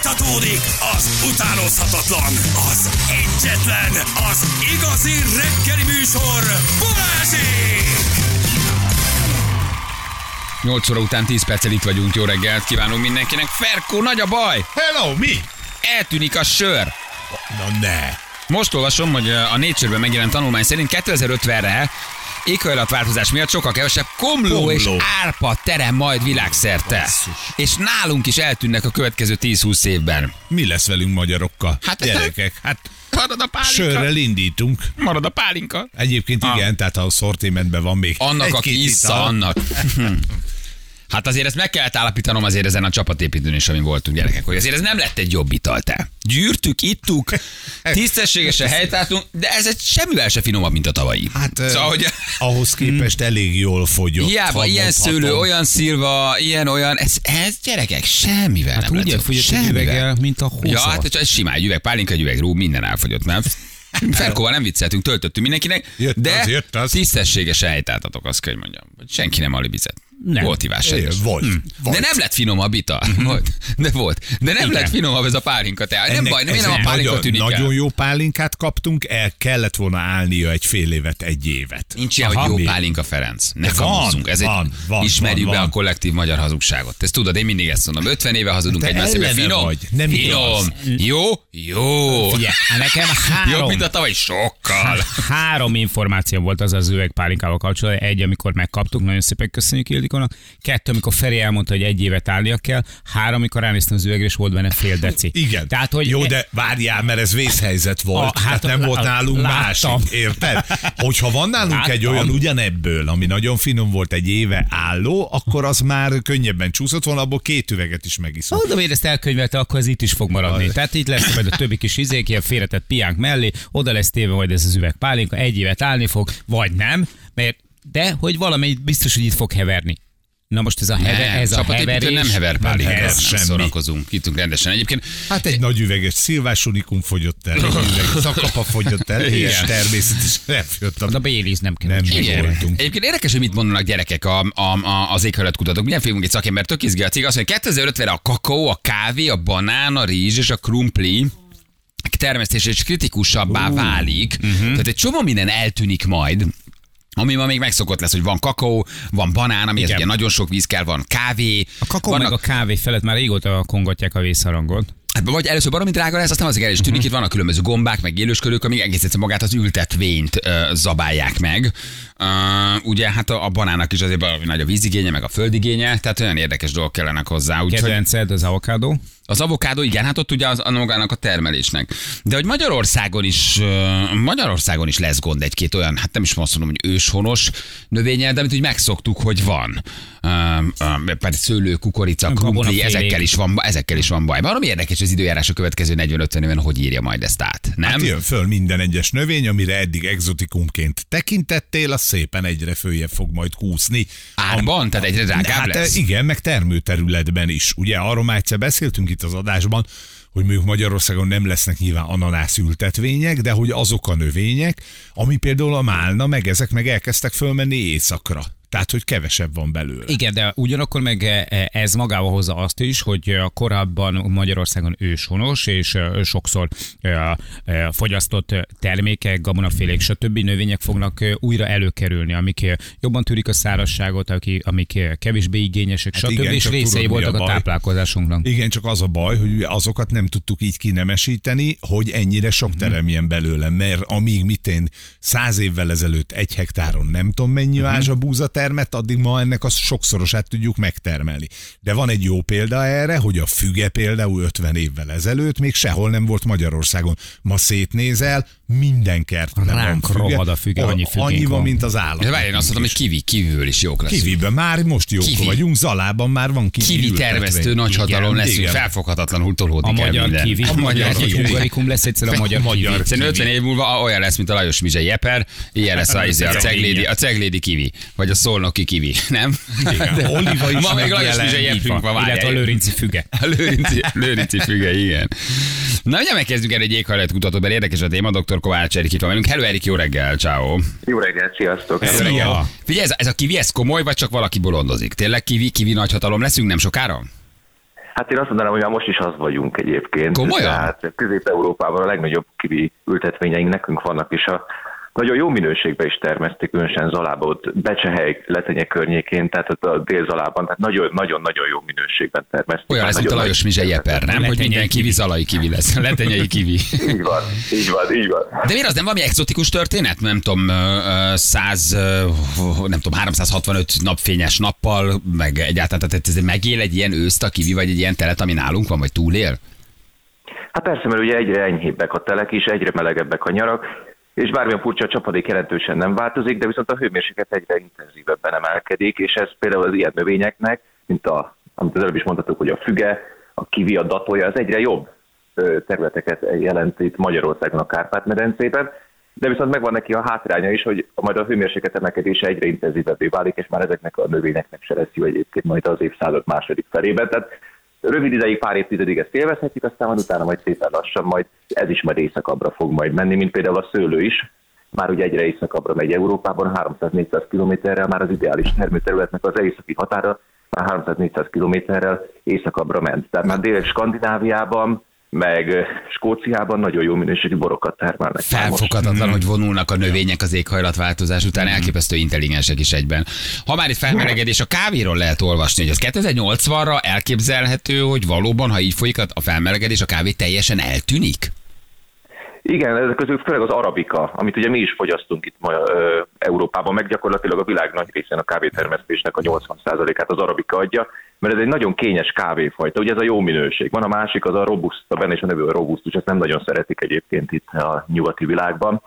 Fújtatódik az utánozhatatlan, az egyetlen, az igazi reggeli műsor, Balázsék! 8 óra után 10 perccel itt vagyunk, jó reggelt kívánunk mindenkinek. Ferkó, nagy a baj! Hello, mi? Eltűnik a sör. Na ne. Most olvasom, hogy a Nature-ben megjelent tanulmány szerint 2050-re éghajlatváltozás miatt sokkal kevesebb komló, Komló. és árpa terem majd világszerte. Basszus. És nálunk is eltűnnek a következő 10-20 évben. Mi lesz velünk magyarokkal? Hát- Gyerekek, hát Marad a pálinka. sörrel indítunk. Marad a pálinka. Egyébként Ah. igen, tehát a szortimentben van még Annak, aki issza, annak. Hát azért ezt meg kellett állapítanom azért ezen a csapatépítőn is, amin voltunk gyerekek, hogy azért ez nem lett egy jobb ital, te. Gyűrtük, ittuk, tisztességesen helytáltunk, de ez egy semmivel se finomabb, mint a tavalyi. Hát szóval, hogy ahhoz képest elég jól fogyott. hiába ilyen szőlő, olyan szilva, ilyen, olyan, ez, ez gyerekek semmivel Hát nem úgy lett egy Semmivel. üveggel, mint a Ja, hószavat. hát egy simán, egy üveg pálinka, egy üveg rú, minden elfogyott, nem? Ferkóval nem vicceltünk, töltöttünk mindenkinek, Jött de az, jött az. tisztességesen helytáltatok, azt kell, hogy mondjam. Senki nem alibizett. Nem. Volt egyes. volt, Hm. volt. De nem lett finomabb ita. Volt. De volt. De nem Igen. lett finomabb ez a pálinka. Te. Nem Ennek baj, nem, nem a pálinka nagyon, tűnik Nagyon el. jó pálinkát kaptunk, el kellett volna állnia egy fél évet, egy évet. Nincs ilyen, hogy jó mi? pálinka Ferenc. Ne kamuzzunk. Ez van, egy, van, ismerjük van, be a van. kollektív magyar hazugságot. Ezt tudod, én mindig ezt mondom. 50 éve hazudunk egymásra. ellene Finom, vagy, nem finom, igaz. jó, jó. Figyelj, nekem három, Jobb, mint a tavaly, sokkal. három információ volt az az üvegpálinkával kapcsolatban. Egy, amikor megkaptuk, nagyon szépen köszönjük Ildikónak. Kettő, amikor Feri elmondta, hogy egy évet állnia kell. Három, amikor ránéztem az üvegre, és volt benne fél deci. Igen. Tehát, hogy Jó, de várjál, mert ez vészhelyzet volt. A- A, hát nem lá- volt nálunk láttam. másik, érted? Hogyha van nálunk Láttam. egy olyan ugyanebből, ami nagyon finom volt egy éve álló, akkor az már könnyebben csúszott volna, abból két üveget is megiszunk. Oda miért ezt elkönyvelte, akkor ez itt is fog maradni. Aj. Tehát itt lesz majd a többi kis izék, ilyen félretett piánk mellé, oda lesz téve majd ez az üveg pálinka, egy évet állni fog, vagy nem, mert de hogy valamelyik biztos, hogy itt fog heverni. Na most ez a, heve, Nem, ez a heverés. nem hever pálinka, nem semmi. szórakozunk, ittunk rendesen. Egyébként Hát egy nagy üveges szilvás unikum fogyott el, szakapa fogyott el, és Igen. természetesen nem jött a... A Baileys nem kell. Nem voltunk. Egyébként érdekes, hogy mit mondanak gyerekek a, a, a, az éghajlatkutatók. Milyen fogunk egy szakember, tök izgi a cég, azt mondja, 2050-re a kakaó, a kávé, a banán, a rizs és a krumpli termesztés és kritikusabbá válik. Uh-huh. Tehát egy csomó minden eltűnik majd. Ami ma még megszokott lesz, hogy van kakaó, van banán, amihez ugye nagyon sok víz kell, van kávé. A kakó vannak, meg a kávé felett már régóta kongatják a vészharangot. Hát vagy először baromi drága lesz, aztán azért el is tűnik, itt vannak különböző gombák, meg élőskörök, amik egész egyszerűen magát az ültetvényt ö, zabálják meg. Uh, ugye hát a, a banának is azért valami nagy a vízigénye, meg a földigénye, tehát olyan érdekes dolgok kellenek hozzá. Kedvenced az avokádó. az avokádó, igen, hát ott ugye az, a magának a termelésnek. De hogy Magyarországon is, Magyarországon is lesz gond egy-két olyan, hát nem is azt mondom, hogy őshonos növényel, de amit úgy megszoktuk, hogy van. Pedig szőlő, kukorica, Gabonafélék. ezekkel is van, ezekkel is van baj. Valami érdekes, az időjárás a következő 40-50 éven hogy írja majd ezt át, nem? Hát jön föl minden egyes növény, amire eddig exotikumként tekintettél, az szépen egyre följebb fog majd kúszni. Árban? Tehát egyre drágább hát lesz? igen, meg termőterületben is. Ugye arról már egyszer beszéltünk itt az adásban, hogy mondjuk Magyarországon nem lesznek nyilván ananász ültetvények, de hogy azok a növények, ami például a málna, meg ezek meg elkezdtek fölmenni éjszakra. Tehát, hogy kevesebb van belőle. Igen, de ugyanakkor meg eh, ez magával hozza azt is, hogy eh, korábban Magyarországon őshonos és sokszor fogyasztott termékek, gabonafélék, stb. növények fognak újra előkerülni, amik jobban tűrik a szárazságot, amik kevésbé igényesek, Hát stb. igen, és részei tudod, voltak a a, táplálkozásunknak. Igen, csak az a baj, hogy azokat nem tudtuk így kinemesíteni, hogy ennyire sok Mhm. teremjen belőle, mert amíg mit én száz évvel ezelőtt egy hektáron nem tudom mennyi uh-huh. búza termett, addig ma ennek a sokszorosát tudjuk megtermelni. De van egy jó példa erre, hogy a füge például 50 évvel ezelőtt még sehol nem volt Magyarországon. Ma szétnézel, minden kertben van Ránk füge. rohad a füge, annyi fügénk Annyi van, van. mint az állat. De várj, én azt mondom, hogy kivi, kiviből is jók lesz. Kiviben már most jók Kivi. vagyunk, Zalában már van kivi, Kivi termesztő nagyhatalom Igen, leszünk, igen. felfoghatatlanul tolódik A el magyar minden. kivi. A magyar Egy kivi. hungarikum lesz egyszer a magyar, magyar kivi. Szerintem 50 év múlva olyan lesz, mint a Lajos Mizsei Jeper, ilyen lesz a, izé, a, ceglédi, a ceglédi kivi, vagy a szolnoki kivi, nem? Igen, De- Oliva is Ma még Lajos Jeprünk van, Illetve a lőrinci füge. A lőrinci, lőrinci füge, igen. Na, ugye megkezdjük el egy éghajlatkutatót, mert érdekes a téma, dr. Kovács Erik itt van velünk. Hello, Erik, jó reggel, ciao. Jó reggelt, sziasztok! Szia! Figyelj, ez, ez a kivi, ez komoly, vagy csak valaki bolondozik? Tényleg kivi, kivi nagyhatalom leszünk nem sokára? Hát én azt mondanám, hogy már most is az vagyunk egyébként. Komolyan? Tehát Közép-Európában a legnagyobb kivi ültetvényeink nekünk vannak, és a nagyon jó minőségben is termesztik, különösen Zalába, ott Becsehely, Letenye környékén, tehát a dél-Zalában, tehát nagyon-nagyon jó minőségben termesztik. Olyan lesz, mint a Lajos Mizse Jeper, nem? Hogy Letenyei minden kivi zalai kivi lesz. Letenyei kivi. Így van, így van, így van. De miért az nem valami exotikus történet? Nem tudom, ö, ö, 100, ö, nem tudom, 365 napfényes nappal, meg egyáltalán, tehát ez megél egy ilyen őszt a kivi, vagy egy ilyen telet, ami nálunk van, vagy túlél? Hát persze, mert ugye egyre enyhébbek a telek is, egyre melegebbek a nyarak, és bármilyen furcsa a csapadék jelentősen nem változik, de viszont a hőmérséklet egyre intenzívebben emelkedik, és ez például az ilyen növényeknek, mint a, amit az előbb is mondhatok, hogy a füge, a kivi, a datója, az egyre jobb területeket jelent itt Magyarországon, a Kárpát-medencében, de viszont megvan neki a hátránya is, hogy majd a hőmérséklet emelkedése egyre intenzívebbé válik, és már ezeknek a növényeknek se lesz jó egyébként majd az évszázad második felében. Tehát rövid ideig, pár évtizedig ezt élvezhetjük, aztán majd utána majd szépen lassan majd ez is majd északabbra fog majd menni, mint például a szőlő is. Már ugye egyre északabbra megy Európában, 300-400 kilométerrel már az ideális termőterületnek az északi határa már 300-400 kilométerrel északabbra ment. Tehát már Dél-Skandináviában, meg Skóciában nagyon jó minőségű borokat termelnek. Felfoghatatlan, hogy vonulnak a növények az éghajlatváltozás után, elképesztő intelligensek is egyben. Ha már itt felmelegedés, a kávéról lehet olvasni, hogy az 2080-ra elképzelhető, hogy valóban, ha így folyik a a felmelegedés, a kávé teljesen eltűnik? Igen, ezek közül főleg az arabika, amit ugye mi is fogyasztunk itt ma, ö, Európában, meg gyakorlatilag a világ nagy részén a kávétermesztésnek a 80%-át az arabika adja, mert ez egy nagyon kényes kávéfajta, ugye ez a jó minőség. Van a másik, az a robusta, benne is a nevű a robusztus, ezt nem nagyon szeretik egyébként itt a nyugati világban.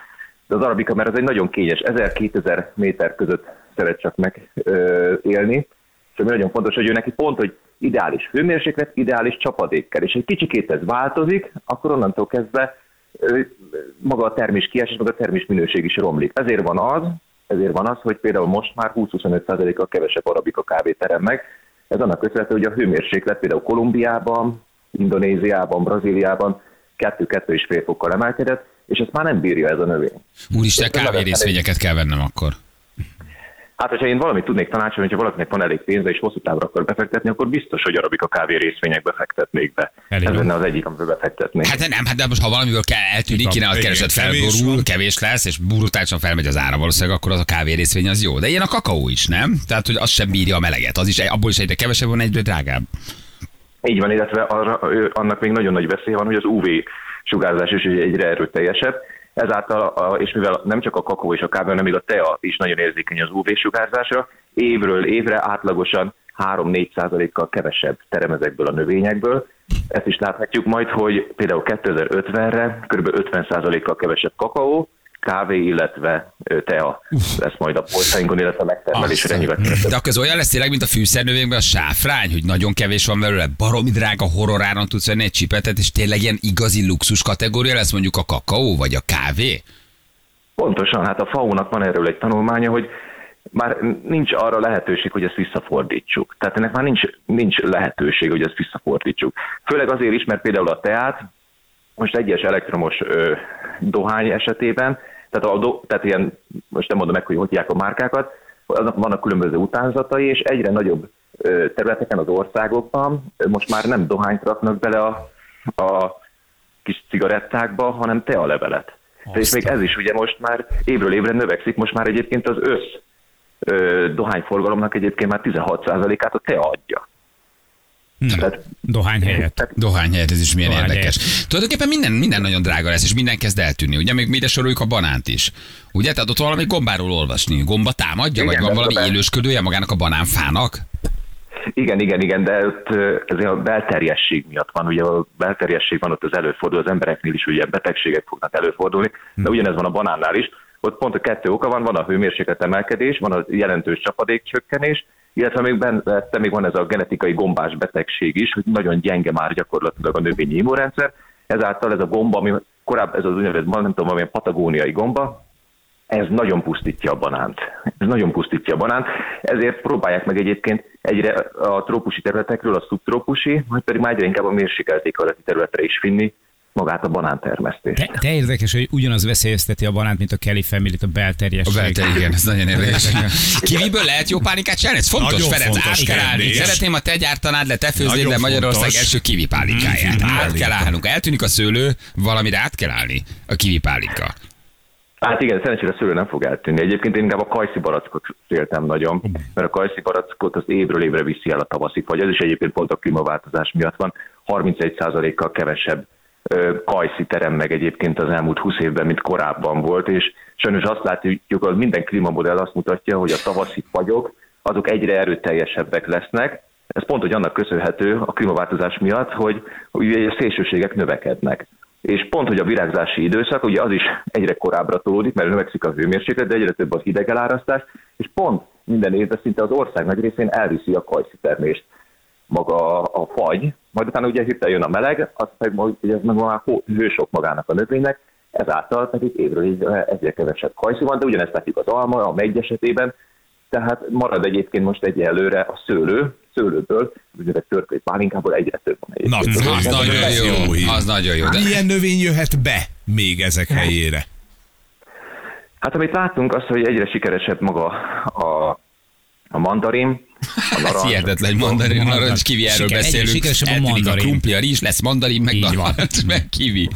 De az arabika, mert ez egy nagyon kényes, 1000-2000 méter között szeret csak megélni, és ami nagyon fontos, hogy ő neki pont, hogy ideális hőmérséklet, ideális csapadékkel, és egy kicsikét ez változik, akkor onnantól kezdve maga a termés kiesés, maga a termés minőség is romlik. Ezért van az, ezért van az, hogy például most már 20-25%-kal kevesebb arabika kávé terem meg. Ez annak köszönhető, hogy a hőmérséklet például Kolumbiában, Indonéziában, Brazíliában 2-2,5 fokkal emelkedett, és ezt már nem bírja ez a növény. Úristen, kávé részvényeket kell vennem akkor. Hát, hogyha én valamit tudnék tanácsolni, hogyha valakinek van elég pénze és hosszú távra akar befektetni, akkor biztos, hogy arabika kávé részvényekbe fektetnék be. Elég Ez lenne az egyik, amiben befektetnék. Hát nem, hát de most ha valamiből kell eltűnik, kéne a kereset felborul, kevés lesz, és brutálisan felmegy az ára valószínűleg, akkor az a kávé részvény az jó. De ilyen a kakaó is, nem? Tehát, hogy az sem bírja a meleget. Az is, abból is egyre kevesebb van, egyre drágább. Így van, illetve arra, annak még nagyon nagy veszélye van, hogy az UV sugárzás is egyre erőteljesebb. Ezáltal, a, és mivel nem csak a kakaó és a kávé, hanem még a tea is nagyon érzékeny az UV sugárzásra, évről évre átlagosan 3-4 százalékkal kevesebb terem ezekből a növényekből. Ezt is láthatjuk majd, hogy például 2050-re kb. 50 százalékkal kevesebb kakaó, kávé, illetve tea lesz majd a polcainkon, illetve a megtermelésre nyilván. De akkor ez olyan lesz tényleg, mint a fűszernövényben a sáfrány, hogy nagyon kevés van belőle, baromi drága horroráron tudsz venni egy csipetet, és tényleg ilyen igazi luxus kategória lesz mondjuk a kakaó vagy a kávé? Pontosan, hát a FAO-nak van erről egy tanulmánya, hogy már nincs arra lehetőség, hogy ezt visszafordítsuk. Tehát ennek már nincs, nincs lehetőség, hogy ezt visszafordítsuk. Főleg azért is, mert például a teát most egyes elektromos ö, dohány esetében, tehát, a do, tehát ilyen, most nem mondom meg, hogy hogy hívják a márkákat, annak vannak különböző utánzatai, és egyre nagyobb területeken az országokban most már nem dohányt raknak bele a, a kis cigarettákba, hanem tealevelet. És még ez is ugye most már évről évre növekszik, most már egyébként az össz ö, dohányforgalomnak egyébként már 16%-át a tea adja. Tehát, Dohány helyett. tehát Dohány helyett, ez is milyen Dohány érdekes. Tulajdonképpen minden, minden nagyon drága lesz, és minden kezd eltűnni. Ugye még mi ide soroljuk a banánt is. Ugye? Tehát ott valami gombáról olvasni. Gomba támadja, Igen, vagy van valami élősködője magának a banánfának? Igen, igen, igen, de ott ez a belterjesség miatt van, ugye a belterjesség van ott az előfordul, az embereknél is ugye betegségek fognak előfordulni, de ugyanez van a banánnál is. Ott pont a kettő oka van, van a hőmérséklet emelkedés, van a jelentős csapadékcsökkenés, illetve még benne még van ez a genetikai gombás betegség is, hogy nagyon gyenge már gyakorlatilag a növényi immunrendszer, ezáltal ez a gomba, ami korábban ez az úgynevezett, nem tudom, valamilyen patagóniai gomba, ez nagyon pusztítja a banánt. Ez nagyon pusztítja a banánt, ezért próbálják meg egyébként egyre a trópusi területekről a szubtrópusi, majd pedig már egyre inkább a mérsékelt éghajlati területre is vinni magát a banántermesztést. Te, te érdekes, hogy ugyanaz veszélyezteti a banánt, mint a Kelly family a A belterjesség. belte, igen, ez nagyon érdekes. Kiviből lehet jó pálinkát csinálni? Ez fontos, Nagyon Ferenc, fontos át kell állni. Szeretném, ha te gyártanád le, te főznéd le Magyarország fontos. első kivi pálinkáját. Mhm. Át kell állnunk. Eltűnik a szőlő, valamire át kell állni. A kivi pálinka. Hát igen, szerencsére a szőlő nem fog eltűnni. Egyébként én inkább a kajszi barackot féltem nagyon, mert a kajszi barackot az évről évre viszi el a tavaszi fagy. Ez is egyébként pont a klímaváltozás miatt van. 31%-kal kevesebb kajszi terem meg egyébként az elmúlt 20 évben, mint korábban volt, és sajnos azt látjuk, hogy minden klímamodell azt mutatja, hogy a tavaszi fagyok azok egyre erőteljesebbek lesznek. Ez pont, hogy annak köszönhető a klímaváltozás miatt, hogy ugye a szélsőségek növekednek. És pont, hogy a virágzási időszak, ugye az is egyre korábbra tolódik, mert növekszik a hőmérséklet, de egyre több a hideg elárasztás, és pont minden évben szinte az ország nagy részén elviszi a kajszi termést maga a fagy, majd utána ugye hirtelen jön a meleg, azt meg, majd, ugye ez meg már hősok magának a növénynek, ezáltal pedig évről évre egyre kevesebb kajszi van, de ugyanezt látjuk az alma, a megy esetében, tehát marad egyébként most egyelőre a szőlő, szőlőből, úgynevezett törpői pálinkából egyre több van Na, egyébként. Az Ez nagyon jó jó. hír. Az nagyon jó. De Milyen növény jöhet be még ezek helyére? Hát amit látunk, az, hogy egyre sikeresebb maga a, a mandarin, a Ez narancs, hihetetlen, hogy mandarin, narancs, kivi, erről Siker- beszélünk. sikeresebb a Eltűnik a mandarin. krumpli, a rizs, lesz mandarin, meg Így van. narancs, meg kivi.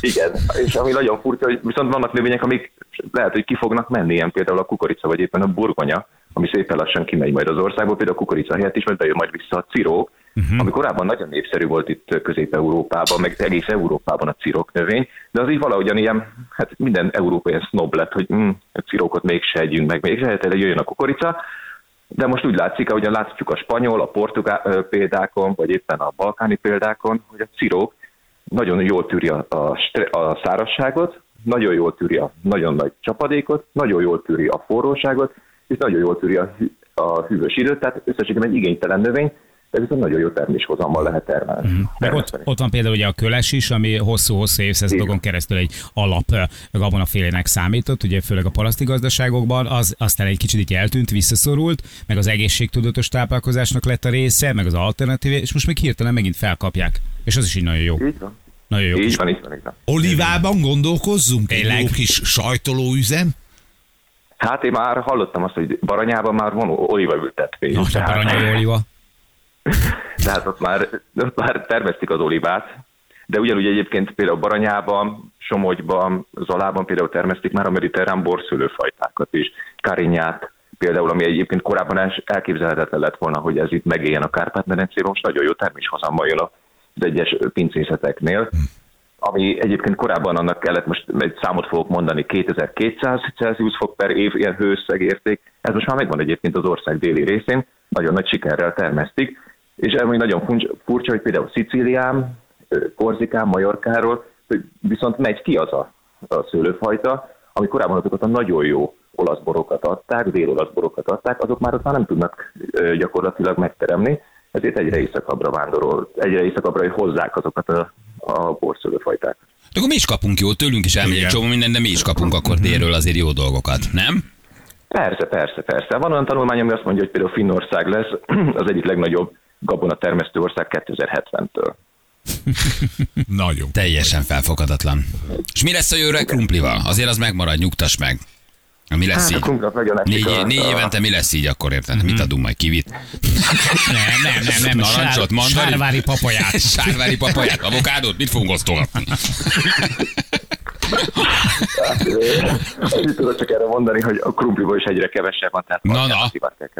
Igen, és ami nagyon furcsa, hogy viszont vannak növények, amik lehet, hogy ki fognak menni, ilyen például a kukorica, vagy éppen a burgonya, ami szépen lassan kimegy majd az országból, például a kukorica helyett is, majd bejön majd vissza a cirók, uh-huh. ami korábban nagyon népszerű volt itt Közép-Európában, meg egész Európában a cirok növény, de az így valahogyan ilyen, hát minden európai snob lett, hogy hm, a cirókot mégse együnk meg, mégse hát jöjjön a kukorica, de most úgy látszik, ahogyan látjuk a spanyol, a portugál példákon, vagy éppen a balkáni példákon, hogy a cirók nagyon jól tűri a, a, a szárazságot, nagyon jól tűri a nagyon nagy csapadékot, nagyon jól tűri a forróságot, és nagyon jól tűri a, a hűvös időt, tehát összességében egy igénytelen növény, de viszont nagyon jó terméshozammal lehet termelni. Mhm. Meg ott, ott van például ugye a köles is, ami hosszú-hosszú évszázadokon keresztül egy alap gabonafélének számított, ugye főleg a paraszti gazdaságokban, az aztán egy kicsit így eltűnt, visszaszorult, meg az egészségtudatos táplálkozásnak lett a része, meg az alternatív, és most még hirtelen megint felkapják. És az is így nagyon jó. Így van. Nagyon jó. Így van, így van, így van. Olivában gondolkozzunk? Egy jó kis sajtolóüzem? Hát én már hallottam azt, hogy Baranyában már van olívaültetvény. Na, a Tehát- aranyai oliva. Tehát ott már, ott már termesztik az olivát, de ugyanúgy egyébként például Baranyában, Somogyban, Zalában például termesztik már a mediterrán borszülőfajtákat is, karinyát, például, ami egyébként korábban el- elképzelhetetlen lett volna, hogy ez itt megéljen a Kárpát-medencében, most nagyon jó terméshozammal jön az egyes pincészeteknél, ami egyébként korábban annak kellett, most egy számot fogok mondani, 2200 Celsius fok per év ilyen hőszegérték, ez most már megvan egyébként az ország déli részén, nagyon nagy sikerrel termesztik, és ami nagyon furcsa, furcsa hogy például Szicílián, Korzikán, Majorkáról, hogy viszont megy ki az a, a szőlőfajta, ami korábban azokat a nagyon jó olasz borokat adták, dél-olasz borokat adták, azok már ott már nem tudnak gyakorlatilag megteremni, ezért egyre északabbra vándorol, egyre északabbra hozzák azokat a, a borszőlőfajtákat. De akkor mi is kapunk jó, tőlünk is elmegy egy csomó minden, de mi is kapunk akkor délről azért jó dolgokat, nem? Persze, persze, persze. Van olyan tanulmány, ami azt mondja, hogy például Finnország lesz az egyik legnagyobb gabona termesztő ország 2070-től. Nagyon. Teljesen felfoghatatlan. És mi lesz a jövőre krumplival? Azért az megmarad, nyugtass meg. Mi lesz Hát így? Négy, a- négy évente mi lesz így akkor, érted? Mit adunk majd kivit? Nem, nem, nem, nem. Narancsot, mandarin? Sárvári papaját. Sárvári papaját, avokádót, mit fogunk osztogatni? Annyit tudok csak erre mondani, hogy a krumpliból is egyre kevesebb van, tehát Na, na,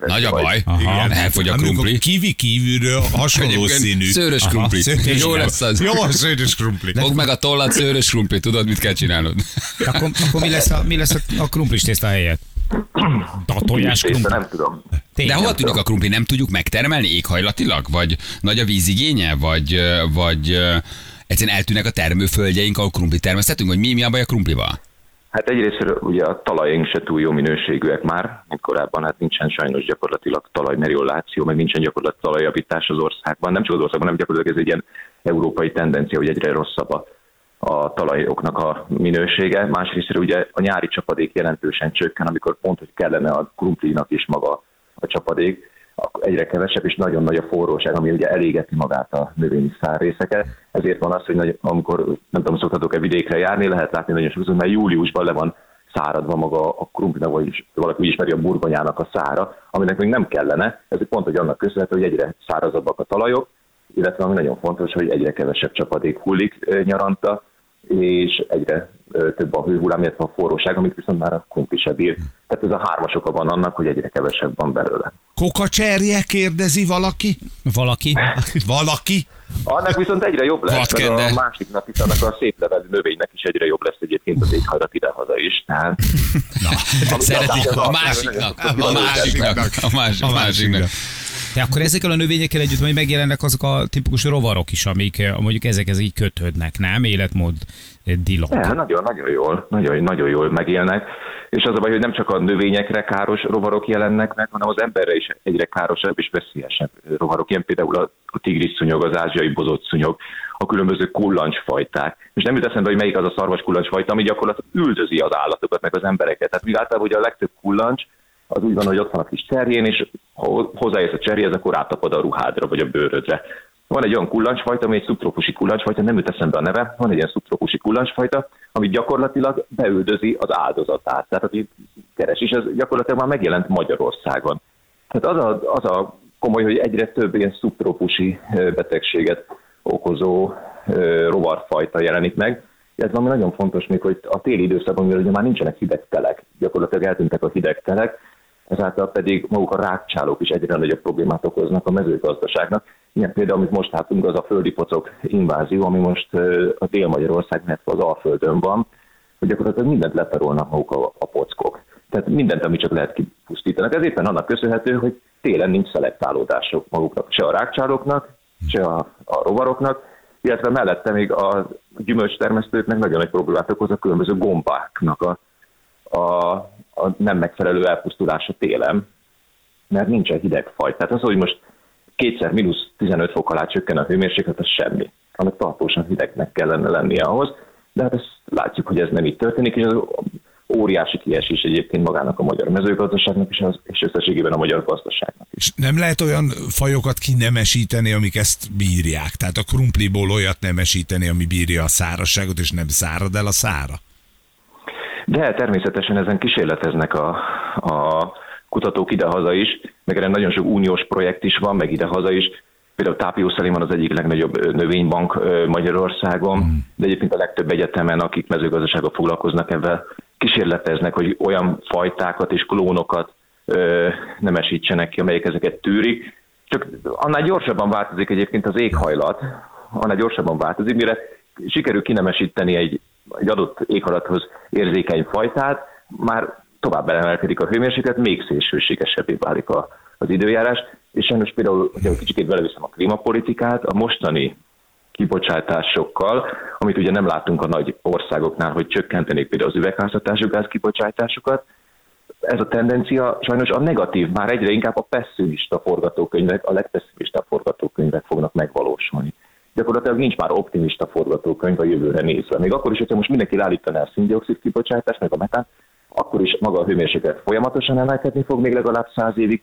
nagy a baj. Igen. Elfogy a krumpli. kivi kívülről hasonló színű. szőrös Aha, krumpli. szőrös Jó lesz az. Jó a szőrös krumpli. Fogd meg a tollat, szőrös krumpli, tudod, mit kell csinálnod? Akkor, akkor mi lesz a, mi lesz a, a krumplis tészta helyett? A tojás krumpli? nem tudom. De Tényleg. hova tűnik a krumpli? Nem tudjuk megtermelni éghajlatilag? Vagy nagy a vízigénye? Vagy, vagy egyszerűen eltűnnek a termőföldjeink, ahol krumpli termesztetünk? Vagy mi, mi a baj a krumplival? Hát egyrészt ugye a talajaink se túl jó minőségűek már, mint korábban, hát nincsen sajnos gyakorlatilag talajmerioláció, meg nincsen gyakorlatilag talajjavítás az országban. Nem csak az országban, hanem gyakorlatilag ez egy ilyen európai tendencia, hogy egyre rosszabb a, a talajoknak a minősége. Másrészt ugye a nyári csapadék jelentősen csökken, amikor pont, hogy kellene a krumplinak is maga a csapadék. Egyre kevesebb, és nagyon nagy a forróság, ami ugye elégeti magát a növényi szárrészeket. Ezért van az, hogy nagy, amikor, nem tudom, szoktatok-e vidékre járni, lehet látni nagyon sokszor, mert júliusban le van száradva maga a krumplinak, vagy valaki úgy ismeri a burgonyának a szára, aminek még nem kellene. Ez pont, hogy annak köszönhető, hogy egyre szárazabbak a talajok, illetve ami nagyon fontos, hogy egyre kevesebb csapadék hullik nyaranta, és egyre több a hőhullám, illetve a forróság, amit viszont már a krumpli se bír. Tehát ez a hármas oka van annak, hogy egyre kevesebb van belőle. Kokacserje kérdezi valaki? Valaki? Valaki? Annak viszont egyre jobb lesz, mert a másik nap is annak a szép levelű növénynek is egyre jobb lesz egyébként az éghajlat idehaza is. Tehát, Amit Szeretik az- a az- másiknak, a másiknak, a másik- a másiknak. De akkor ezekkel a növényekkel együtt majd megjelennek azok a tipikus rovarok is, amik mondjuk ezekhez így kötődnek, nem? Életmód dilok. Ja, nagyon, nagyon jól, nagyon, nagyon jól megélnek. És az a baj, hogy nem csak a növényekre káros rovarok jelennek meg, hanem az emberre is egyre károsabb és veszélyesebb rovarok. Ilyen például a, tigris szúnyog, az ázsiai bozott szúnyog, a különböző kullancsfajták. És nem jut eszembe, hogy melyik az a szarvas kullancsfajta, ami gyakorlatilag üldözi az állatokat, meg az embereket. Tehát mi általában, hogy a legtöbb kullancs az úgy van, hogy ott van a kis cserjén, és ha hozzáérsz a cserjéhez, akkor átapad a ruhádra vagy a bőrödre. Van egy olyan kullancsfajta, ami egy szubtrópusi kullancsfajta, nem jut eszembe a neve, van egy ilyen szubtrópusi kullancsfajta, ami gyakorlatilag beüldözi az áldozatát. Tehát aki keres, és ez gyakorlatilag már megjelent Magyarországon. Tehát az a, az a komoly, hogy egyre több ilyen szubtrópusi betegséget okozó rovarfajta jelenik meg. Ez valami nagyon fontos még, hogy a téli időszakban, mivel ugye már nincsenek hideg telek, gyakorlatilag eltűntek a hideg telek, ezáltal pedig maguk a rákcsálók is egyre nagyobb problémát okoznak a mezőgazdaságnak. Ilyen például, amit most látunk, az a földi pocok invázió, ami most a Dél-Magyarország, illetve az Alföldön van, hogy gyakorlatilag mindent letarolnak maguk a, a pockok. Tehát mindent, amit csak lehet kipusztítanak. Ez éppen annak köszönhető, hogy télen nincs szelektálódások maguknak, se a rákcsálóknak, se a, a rovaroknak, illetve mellette még a gyümölcstermesztőknek nagyon nagy problémát okoz a különböző gombáknak a, a, a nem megfelelő elpusztulása télen, mert nincsen hideg faj. Tehát az, hogy most kétszer mínusz 15 fok alá csökken a hőmérséklet, az semmi. Annak tartósan hidegnek kellene lennie ahhoz, de hát ezt látjuk, hogy ez nem így történik, és ez óriási kiesés egyébként magának a magyar mezőgazdaságnak és, az, és összességében a magyar gazdaságnak. És nem lehet olyan fajokat kinemesíteni, amik ezt bírják. Tehát a krumpliból olyat nemesíteni, ami bírja a szárazságot, és nem szárad el a szára. De természetesen ezen kísérleteznek a, a kutatók idehaza is, meg erre nagyon sok uniós projekt is van, meg idehaza is. Például Tápió Szaliman az egyik legnagyobb növénybank Magyarországon, de egyébként a legtöbb egyetemen, akik mezőgazdasággal foglalkoznak ebben, kísérleteznek, hogy olyan fajtákat és klónokat ö, nemesítsenek ki, amelyek ezeket tűrik. Csak annál gyorsabban változik egyébként az éghajlat, annál gyorsabban változik, mire sikerül kinemesíteni egy, egy adott éghajlathoz érzékeny fajtát, már tovább elemelkedik a hőmérséklet, még szélsőségesebbé válik a, az időjárás, és sajnos például, hogyha kicsit beleviszem a klímapolitikát, a mostani kibocsátásokkal, amit ugye nem látunk a nagy országoknál, hogy csökkentenék például az üvegházhatású gáz kibocsátásokat, ez a tendencia sajnos a negatív, már egyre inkább a pessimista forgatókönyvek, a legpesszimistább forgatókönyvek fognak megvalósulni. Gyakorlatilag nincs már optimista forgatókönyv a jövőre nézve. Még akkor is, hogyha most mindenki állítaná a szindioxid kibocsátást, meg a metán, akkor is maga a hőmérséklet folyamatosan emelkedni fog még legalább száz évig,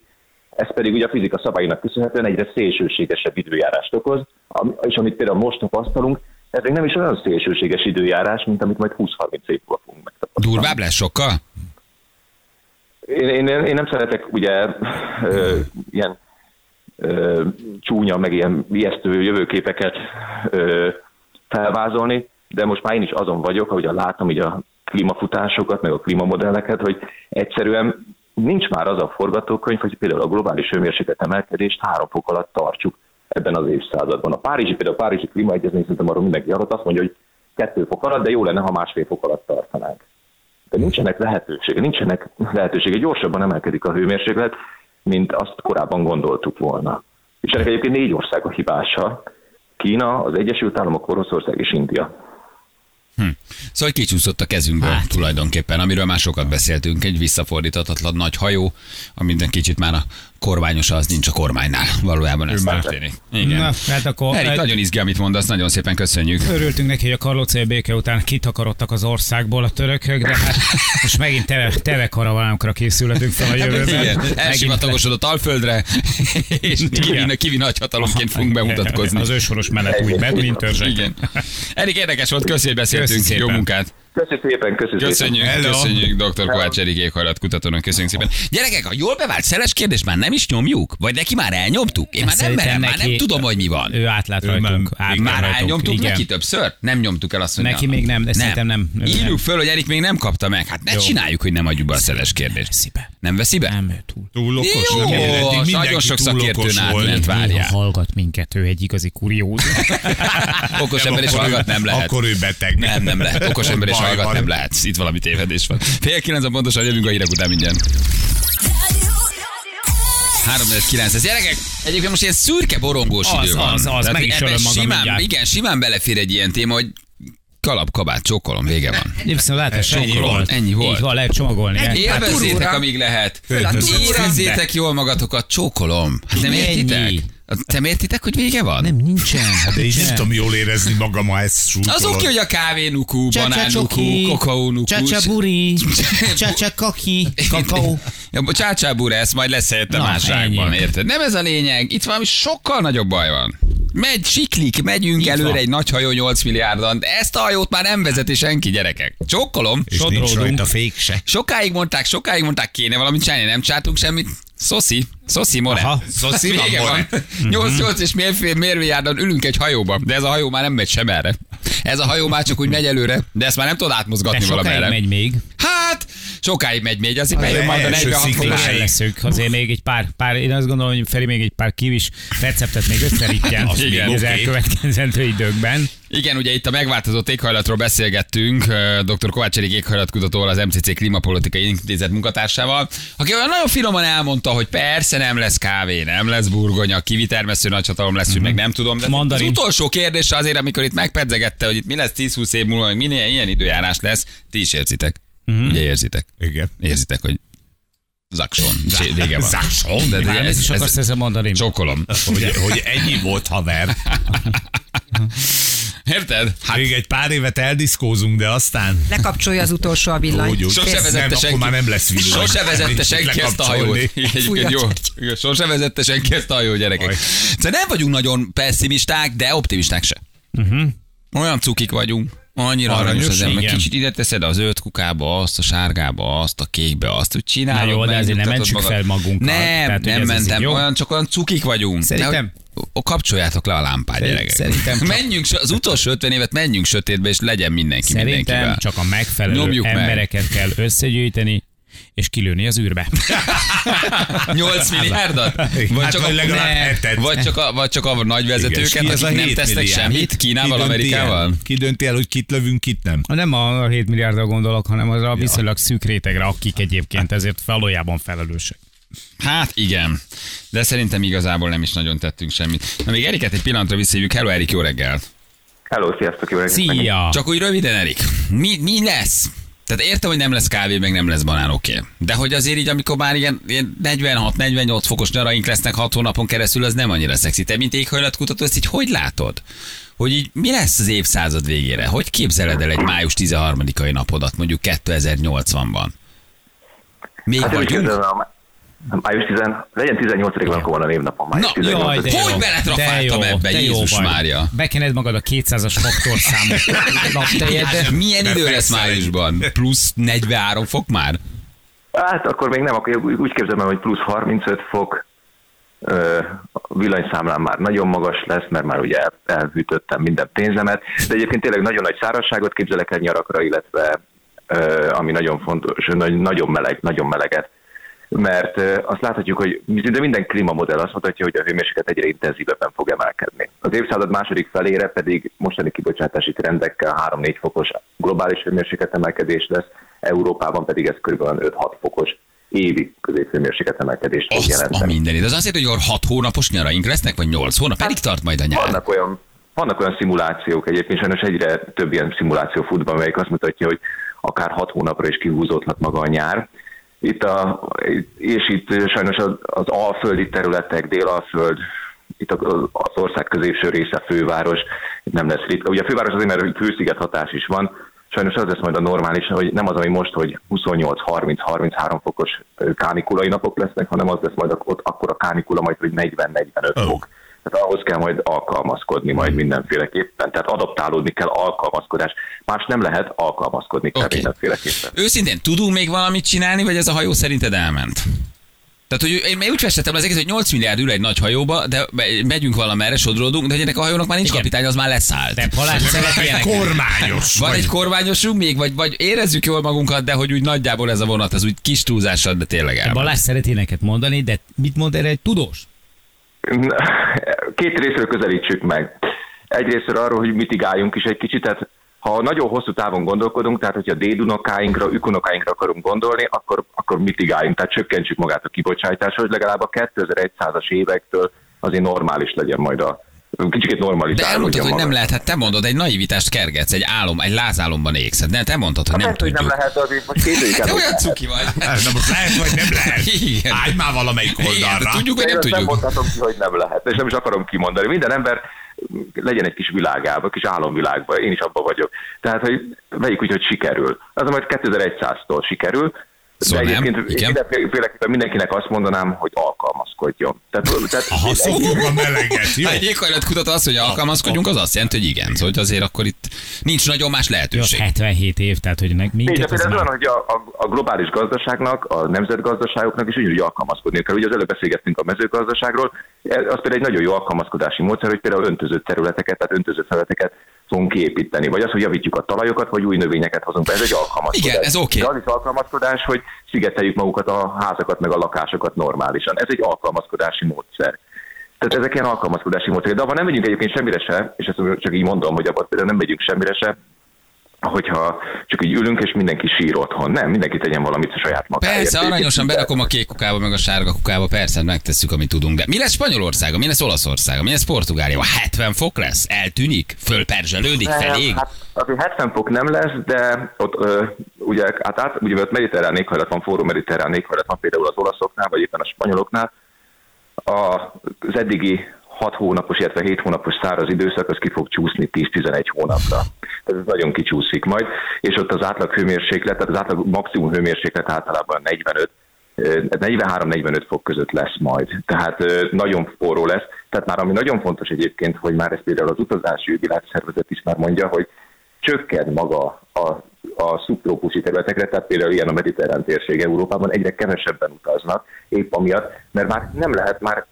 ez pedig ugye a fizika szabálynak köszönhetően egyre szélsőségesebb időjárást okoz, és amit például most tapasztalunk, ez még nem is olyan szélsőséges időjárás, mint amit majd 20-30 év múlva fogunk megtapasztalni. Durvább lesz sokkal? Én, én, én nem szeretek ugye ö, ilyen ö, csúnya, meg ilyen ijesztő jövőképeket ö, felvázolni, de most már én is azon vagyok, ahogy látom így a klímafutásokat, meg a klímamodelleket, hogy egyszerűen nincs már az a forgatókönyv, hogy például a globális hőmérséklet emelkedést három fok alatt tartsuk ebben az évszázadban. A Párizsi, például a Párizsi klímaegyezmény szerintem arról mindenki arra azt mondja, hogy kettő fok alatt, de jó lenne, ha másfél fok alatt tartanánk. De nincsenek lehetősége, nincsenek lehetősége. Gyorsabban emelkedik a hőmérséklet, mint azt korábban gondoltuk volna. És ennek egyébként négy ország a hibása. Kína, az Egyesült Államok, Oroszország és India. Szóval kicsúszott a kezünkből hát. tulajdonképpen, amiről már sokat beszéltünk. Egy visszafordíthatatlan nagy hajó, minden kicsit már a kormányos az nincs a kormánynál. Valójában ez már- történik. Igen. Na, hát akkor Erik, hát nagyon izgi, amit mondasz, nagyon szépen köszönjük. örültünk neki, hogy a karlócai béke után kitakarodtak az országból a törökök, de hát most megint teve, teve karavánokra készülhetünk fel a jövőben. Igen, elsivatagosodott Alföldre, és kivi, kivi nagy hatalomként fogunk bemutatkozni. Az ősoros mellett új badminton. Igen. Erik, érdekes volt, köszi, hogy Köszi Jó munkát. Köszönjük szépen, köszönjük. Köszönjük, Hello. köszönjük, dr. Kovács Erik éghajlat kutatónak, köszönjük szépen. Gyerekek, a jól bevált szeles kérdés már nem is nyomjuk? Vagy neki már elnyomtuk? Én már nem merem, már nem tudom, hogy mi van. Ő átlát Ő rajtunk. igen. Már rajtunk, elnyomtuk igen. neki többször? Nem nyomtuk el azt, hogy Neki még nem, de szerintem nem. Ő Írjuk föl, hogy Erik még nem kapta meg. Hát ne Jó. csináljuk, hogy nem adjuk be a szeles kérdést. Veszi be. Nem veszi be? Nem, ő túl. Túl okos? Jó, nem? Nagyon sok szakértőn átment, várjál. Néha hallgat minket, ő egy igazi kurióz. Okos ember ő- hallgat nem lehet. Akkor ő beteg. Nem, nem lehet. Okos ember és Baj hallgat nem lehet. Itt valami tévedés van. Fél kilenc a pontosan jövünk a hírek után mindjárt. 3-9. Ez gyerekek, egyébként most ilyen szürke borongós Az, idő van. az, az, Tehát meg is simán, mindjárt. Igen, simán belefér egy ilyen téma, hogy kalap, kabát, csókolom, vége van. Viszont látás, ennyi volt. ennyi volt. Így van, lehet csomagolni. Élvezzétek, turúra. amíg lehet. Föl a turúra. Érezzétek jól magatokat, csókolom. Hát nem Ennyi. értitek? Te értitek, hogy vége van? Nem, nincsen. De én nem tudom jól érezni magam, ha ezt súlykolod. Az oké, hogy a kávé nukú, banán nukú, kakaó nukú. Csacsaburi, csacsakaki, kakaó. Ja, bo- csácsábúra, ez majd lesz helyette Na, más rákban, ennyi. érted? Nem ez a lényeg, itt valami sokkal nagyobb baj van. Megy, siklik, megyünk Így előre van. egy nagy hajó 8 milliárdan, de ezt a hajót már nem vezeti senki, gyerekek. Csokkolom. És nincs rajta fék se. Sokáig mondták, sokáig mondták, kéne valamit csinálni, nem csátunk semmit. Szoszi, szoszi, more. Aha, szoszi van, Vége more. van. 8-8 és mérfél mérviárdan ülünk egy hajóba, de ez a hajó már nem megy sem erre. Ez a hajó már csak úgy megy előre, de ezt már nem tudod De átmozgatni sokáig valamerre. megy még. Hát, sokáig megy még, azért bejön majd a első 46 sziklán. fokos El leszünk, azért még egy pár, pár, én azt gondolom, hogy Feri még egy pár kivis receptet még összerítjen Az elkövetkezendő időkben. Igen, ugye itt a megváltozott éghajlatról beszélgettünk dr. Kovács Erik éghajlatkutatóval, az MCC Klímapolitikai Intézet munkatársával, aki olyan nagyon finoman elmondta, hogy persze nem lesz kávé, nem lesz burgonya, kivitermesztő nagyhatalom lesz, mm meg nem tudom, de Mandarin. az utolsó kérdés azért, amikor itt megpedzegette, hogy itt mi lesz 10-20 év múlva, meg minél ilyen időjárás lesz, ti is érzitek. Ugye érzitek? Igen. Érzitek, hogy zakson, vége van. Zakson? De, de Már ez is akarsz ezzel mondani. Csokolom. Hogy, hogy ennyi volt haver. Érted? Hát Még egy pár évet eldiszkózunk, de aztán... Lekapcsolja az utolsó a villany. Úgy, úgy. Sose vezette nem, senki. már nem lesz villany. Sose vezette senki ezt a hajót. Egyébként jó. Sose vezette senki ezt a hajót, gyerekek. Szóval nem vagyunk nagyon pessimisták, de optimisták se. Uh-huh. Olyan cukik vagyunk. Annyira aranyos, az ember. Kicsit ide teszed a zöld kukába, azt a sárgába, azt a kékbe, azt, hogy csinálod. Na jó, de azért nem mentsük fel magunkat. Nem, Tehát, nem az mentem. jó? Olyan, csak olyan cukik vagyunk. Szerintem- hogy- kapcsoljátok le a lámpát, gyerekek. szerintem csak- menjünk, az utolsó 50 évet menjünk sötétbe, és legyen mindenki Szerintem mindenkivel. csak a megfelelő Nyomjuk meg. embereket kell összegyűjteni, és kilőni az űrbe. 8 milliárdat? Vagy Hát csak, vagy a, ne, vagy, csak a, vagy csak a nagy Igen, vezetőket, a akik nem 7 tesznek milliárd? semmit Kínával, Ki Amerikával? el? Ki dönti el, hogy kit lövünk, kit nem? Nem a 7 milliárdra gondolok, hanem az a viszonylag szűk rétegre, akik egyébként ezért valójában felelősek. Hát igen, de szerintem igazából nem is nagyon tettünk semmit. Na még Eriket egy pillanatra visszahívjuk. Hello Erik, jó reggelt! Hello, sziasztok, jó reggelt. Szia! Csak úgy röviden, Erik, mi, mi lesz? Tehát értem, hogy nem lesz kávé, meg nem lesz banán, oké. De hogy azért így, amikor már ilyen, ilyen 46-48 fokos nyaraink lesznek 6 hónapon keresztül, az nem annyira szexi. Te, mint éghajlatkutató, ezt így hogy látod? Hogy így mi lesz az évszázad végére? Hogy képzeled el egy május 13-ai napodat, mondjuk 2080-ban? Még Hát én úgy május 10, legyen 18 van, akkor van a névnapom. Május Na, 18 jaj, de Hogy beletrafáltam ebbe, jó Jézus vagy. Mária? Bekened magad a 200-as faktorszámot. Hát, milyen idő lesz májusban? Plusz 43 fok már? Hát akkor még nem, akkor úgy képzelem, el, hogy plusz 35 fok, villanyszámlán már nagyon magas lesz, mert már ugye el- elhűtöttem minden pénzemet, de egyébként tényleg nagyon nagy szárazságot képzelek el nyarakra, illetve ami nagyon fontos, nagy- nagyon meleg, nagyon meleget. Mert azt láthatjuk, hogy de minden klímamodell azt mutatja, hogy a hőmérséklet egyre intenzívebben fog emelkedni. Az évszázad második felére pedig mostani kibocsátási trendekkel 3-4 fokos globális hőmérséklet emelkedés lesz, Európában pedig ez kb. 5-6 fokos évi középhőmérséklet emelkedést fog Azt a jelenteni. mindenit. Az azt jelenti, hogy 6 hónapos nyaraink lesznek, vagy 8 hónap? Pedig tart majd a nyár. Vannak olyan, vannak olyan szimulációk egyébként, sajnos egyre több ilyen szimuláció fut be, amelyik azt mutatja, hogy akár hat hónapra is kihúzódhat maga a nyár. Itt a, és itt sajnos az, az alföldi területek, délalföld, itt az ország középső része főváros, itt nem lesz ritka. Ugye a főváros azért, mert fősziget hatás is van, sajnos az lesz majd a normális, hogy nem az, ami most, hogy 28-30-33 fokos kánikulai napok lesznek, hanem az lesz majd ott akkor a kánikula majd, hogy 40-45 oh. Tehát ahhoz kell majd alkalmazkodni majd mindenféleképpen. Tehát adaptálódni kell alkalmazkodás. Más nem lehet alkalmazkodni kell okay. mindenféleképpen. Őszintén, tudunk még valamit csinálni, vagy ez a hajó szerinted elment? Tehát, hogy én úgy festettem az egész, hogy 8 milliárd ül egy nagy hajóba, de megyünk valamerre, sodródunk, de hogy ennek a hajónak már nincs Igen. kapitány, az már leszállt. De Balázs egy kormányos. Van vagy. egy kormányosunk még, vagy, vagy érezzük jól magunkat, de hogy úgy nagyjából ez a vonat, az úgy kis túlzással, de tényleg el. Balázs szereti neked mondani, de mit mond erre egy tudós? Két részről közelítsük meg. Egyrésztről arról, hogy mitigáljunk is egy kicsit, tehát ha nagyon hosszú távon gondolkodunk, tehát hogyha dédunokáinkra, ükunokáinkra akarunk gondolni, akkor, akkor mitigáljunk, tehát csökkentsük magát a kibocsátást, hogy legalább a 2100-as évektől azért normális legyen majd a, kicsit normalizálódjon. De elmondtad, hogy nem lehet, hát te mondod, egy naivitást kergetsz, egy álom, egy lázálomban égsz. De te mondtad, hogy nem hát, tudjuk. nem lehet, azért most képzeljük el. olyan cuki vagy. Na most lehet, vagy nem lehet. Igen. Állj már valamelyik oldalra. Igen, tudjuk, vagy nem tudjuk. Nem mondhatom ki, hogy nem lehet, és nem is akarom kimondani. Minden ember legyen egy kis világában, kis álomvilágban, én is abban vagyok. Tehát, hogy vegyük úgy, hogy sikerül. Az majd 2100-tól sikerül, Szóval de egyébként mindenféleképpen mindenkinek azt mondanám, hogy alkalmazkodjon. Tehát, tehát ha a meleget, jó? Ha egy éghajlatkutató azt, hogy alkalmazkodjunk, az azt jelenti, hogy igen. Szóval hogy azért akkor itt nincs nagyon más lehetőség. Jó, 77 év, tehát hogy nek minket ez olyan, hogy a, a, a, globális gazdaságnak, a nemzetgazdaságoknak is úgy alkalmazkodni kell. Ugye az előbb beszélgettünk a mezőgazdaságról, az például egy nagyon jó alkalmazkodási módszer, hogy például öntözött területeket, tehát öntözött területeket fogunk kiépíteni. Vagy az, hogy javítjuk a talajokat, vagy új növényeket hozunk be. Ez egy alkalmazkodás. Igen, ez oké. Okay. az is alkalmazkodás, hogy szigeteljük magukat a házakat, meg a lakásokat normálisan. Ez egy alkalmazkodási módszer. Tehát ezek ilyen alkalmazkodási módszerek. De abban nem megyünk egyébként semmire se, és ezt csak így mondom, hogy abban például nem megyünk semmire se, hogyha csak így ülünk, és mindenki sír otthon. Nem, mindenki tegyen valamit a saját magáért. Persze, aranyosan berakom a kék kukába, meg a sárga kukába, persze, megtesszük, amit tudunk. De mi lesz Spanyolországa, mi lesz Olaszországa, mi lesz Portugália? 70 fok lesz? Eltűnik? Fölperzselődik? Felég? Hát, azért 70 fok nem lesz, de ott ö, ugye, hát át, ugye ott mediterrán éghajlat van, forró mediterrán éghajlat van például az olaszoknál, vagy éppen a spanyoloknál. A, az eddigi 6 hónapos, illetve 7 hónapos száraz időszak, az ki fog csúszni 10-11 hónapra. Ez nagyon kicsúszik majd, és ott az átlag hőmérséklet, tehát az átlag maximum hőmérséklet általában 45 43-45 fok között lesz majd. Tehát nagyon forró lesz. Tehát már ami nagyon fontos egyébként, hogy már ez például az utazási világszervezet is már mondja, hogy csökken maga a, a szubtrópusi területekre, tehát például ilyen a mediterrán térség Európában egyre kevesebben utaznak, épp amiatt, mert már nem lehet már